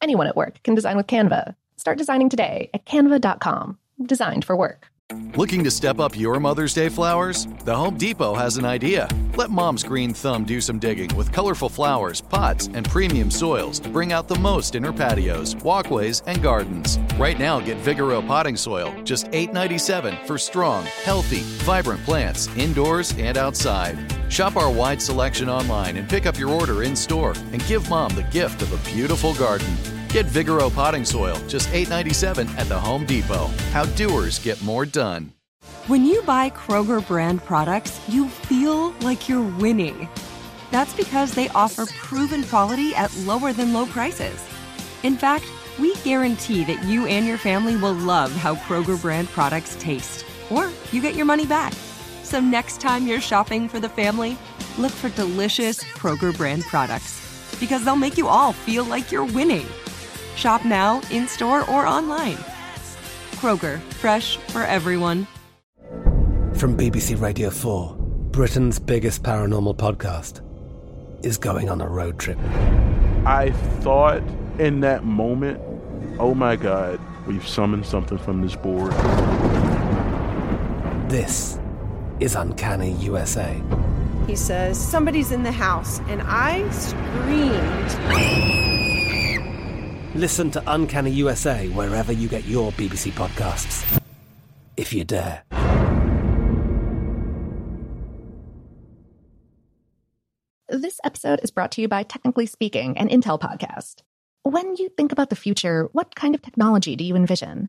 Anyone at work can design with Canva. Start designing today at canva.com. Designed for work. Looking to step up your Mother's Day flowers? The Home Depot has an idea. Let mom's green thumb do some digging with colorful flowers, pots, and premium soils to bring out the most in her patios, walkways, and gardens. Right now, get Vigoro potting soil, just $8.97 for strong, healthy, vibrant plants indoors and outside. Shop our wide selection online and pick up your order in store and give mom the gift of a beautiful garden. Get Vigoro potting soil, just $8.97 at the Home Depot. How doers get more done. When you buy Kroger brand products, you feel like you're winning. That's because they offer proven quality at lower than low prices. In fact, we guarantee that you and your family will love how Kroger brand products taste, or you get your money back. So next time you're shopping for the family, look for delicious Kroger brand products because they'll make you all feel like you're winning. Shop now, in store, or online. Kroger, fresh for everyone. From BBC Radio 4, Britain's biggest paranormal podcast is going on a road trip. I thought in that moment, oh my God, we've summoned something from this board. This is Uncanny USA. He says, Somebody's in the house, and I screamed. Listen to Uncanny USA wherever you get your BBC podcasts, if you dare. This episode is brought to you by Technically Speaking, an Intel podcast. When you think about the future, what kind of technology do you envision?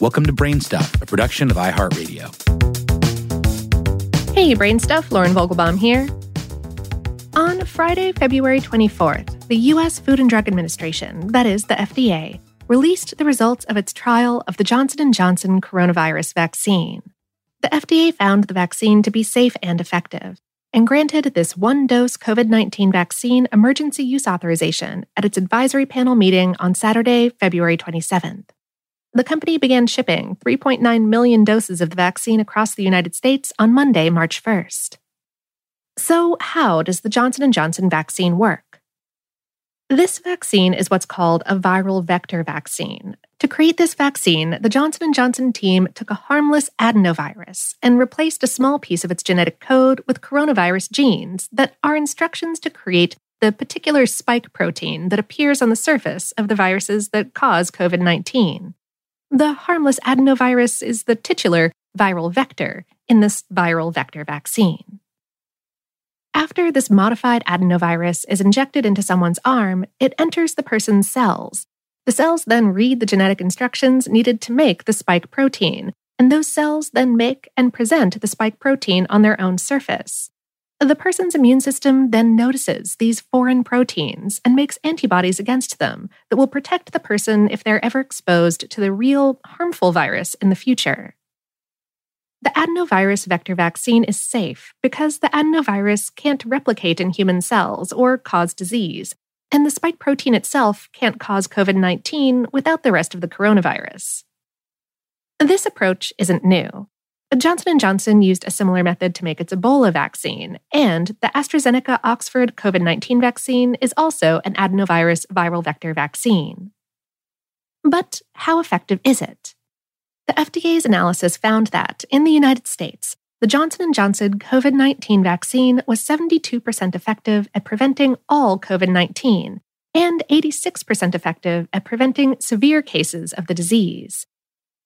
Welcome to Brainstuff, a production of iHeartRadio. Hey, Brainstuff, Lauren Vogelbaum here. On Friday, February 24th, the U.S. Food and Drug Administration, that is the FDA, released the results of its trial of the Johnson & Johnson coronavirus vaccine. The FDA found the vaccine to be safe and effective and granted this one dose COVID 19 vaccine emergency use authorization at its advisory panel meeting on Saturday, February 27th. The company began shipping 3.9 million doses of the vaccine across the United States on Monday, March 1st. So, how does the Johnson & Johnson vaccine work? This vaccine is what's called a viral vector vaccine. To create this vaccine, the Johnson & Johnson team took a harmless adenovirus and replaced a small piece of its genetic code with coronavirus genes that are instructions to create the particular spike protein that appears on the surface of the viruses that cause COVID 19. The harmless adenovirus is the titular viral vector in this viral vector vaccine. After this modified adenovirus is injected into someone's arm, it enters the person's cells. The cells then read the genetic instructions needed to make the spike protein, and those cells then make and present the spike protein on their own surface. The person's immune system then notices these foreign proteins and makes antibodies against them that will protect the person if they're ever exposed to the real harmful virus in the future. The adenovirus vector vaccine is safe because the adenovirus can't replicate in human cells or cause disease, and the spike protein itself can't cause COVID 19 without the rest of the coronavirus. This approach isn't new. Johnson & Johnson used a similar method to make its Ebola vaccine, and the AstraZeneca Oxford COVID-19 vaccine is also an adenovirus viral vector vaccine. But how effective is it? The FDA's analysis found that in the United States, the Johnson & Johnson COVID-19 vaccine was 72% effective at preventing all COVID-19 and 86% effective at preventing severe cases of the disease.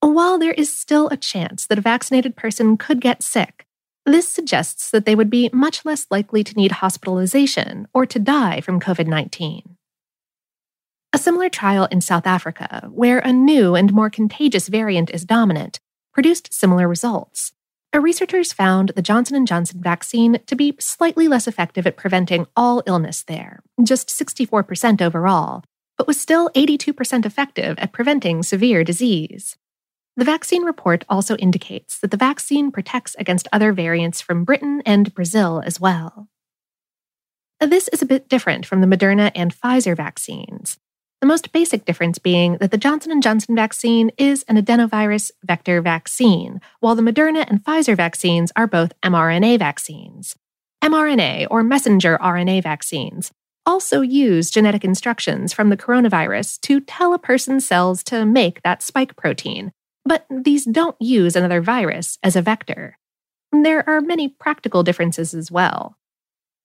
While there is still a chance that a vaccinated person could get sick, this suggests that they would be much less likely to need hospitalization or to die from COVID 19. A similar trial in South Africa, where a new and more contagious variant is dominant, produced similar results. Researchers found the Johnson & Johnson vaccine to be slightly less effective at preventing all illness there, just 64% overall, but was still 82% effective at preventing severe disease. The vaccine report also indicates that the vaccine protects against other variants from Britain and Brazil as well. This is a bit different from the Moderna and Pfizer vaccines. The most basic difference being that the Johnson & Johnson vaccine is an adenovirus vector vaccine, while the Moderna and Pfizer vaccines are both mRNA vaccines. mRNA or messenger RNA vaccines also use genetic instructions from the coronavirus to tell a person's cells to make that spike protein, but these don't use another virus as a vector. There are many practical differences as well.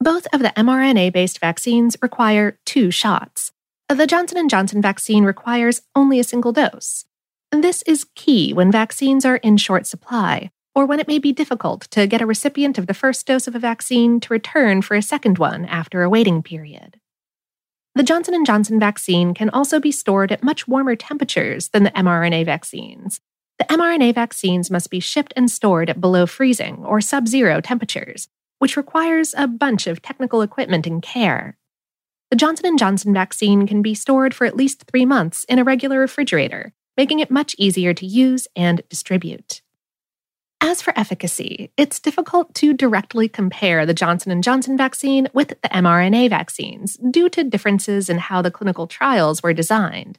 Both of the mRNA based vaccines require two shots. The Johnson & Johnson vaccine requires only a single dose. This is key when vaccines are in short supply or when it may be difficult to get a recipient of the first dose of a vaccine to return for a second one after a waiting period. The Johnson & Johnson vaccine can also be stored at much warmer temperatures than the mRNA vaccines. The mRNA vaccines must be shipped and stored at below freezing or sub-zero temperatures, which requires a bunch of technical equipment and care. The Johnson & Johnson vaccine can be stored for at least 3 months in a regular refrigerator, making it much easier to use and distribute. As for efficacy, it's difficult to directly compare the Johnson & Johnson vaccine with the mRNA vaccines due to differences in how the clinical trials were designed.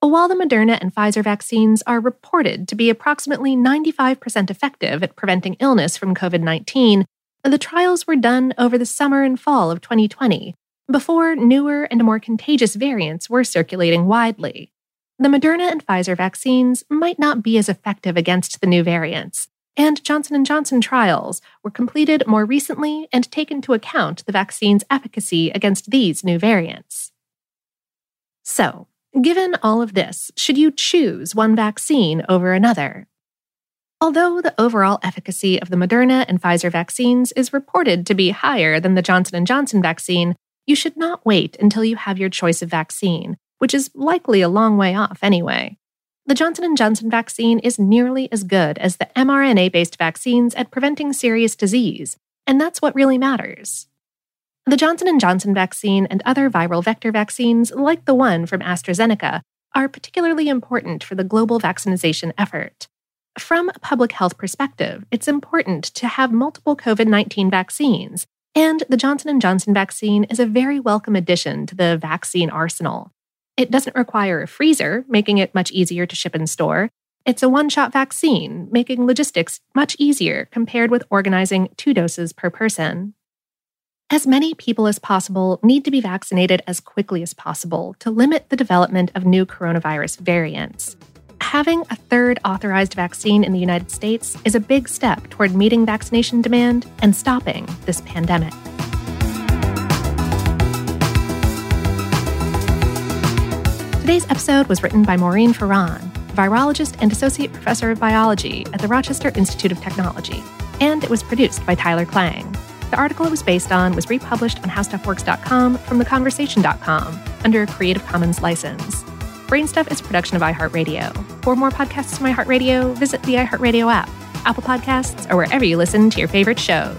While the Moderna and Pfizer vaccines are reported to be approximately 95% effective at preventing illness from COVID 19, the trials were done over the summer and fall of 2020, before newer and more contagious variants were circulating widely. The Moderna and Pfizer vaccines might not be as effective against the new variants, and Johnson & Johnson trials were completed more recently and take into account the vaccine's efficacy against these new variants. So, given all of this, should you choose one vaccine over another? Although the overall efficacy of the Moderna and Pfizer vaccines is reported to be higher than the Johnson & Johnson vaccine, you should not wait until you have your choice of vaccine, which is likely a long way off anyway. The Johnson & Johnson vaccine is nearly as good as the mRNA-based vaccines at preventing serious disease, and that's what really matters. The Johnson & Johnson vaccine and other viral vector vaccines, like the one from AstraZeneca, are particularly important for the global vaccination effort. From a public health perspective, it's important to have multiple COVID-19 vaccines and the Johnson & Johnson vaccine is a very welcome addition to the vaccine arsenal. It doesn't require a freezer, making it much easier to ship and store. It's a one-shot vaccine, making logistics much easier compared with organizing two doses per person. As many people as possible need to be vaccinated as quickly as possible to limit the development of new coronavirus variants having a third authorized vaccine in the United States is a big step toward meeting vaccination demand and stopping this pandemic. Today's episode was written by Maureen Ferran, virologist and associate professor of biology at the Rochester Institute of Technology, and it was produced by Tyler Klang. The article it was based on was republished on HowStuffWorks.com from TheConversation.com under a Creative Commons license. Brainstuff is a production of iHeartRadio. For more podcasts from iHeartRadio, visit the iHeartRadio app, Apple Podcasts, or wherever you listen to your favorite shows.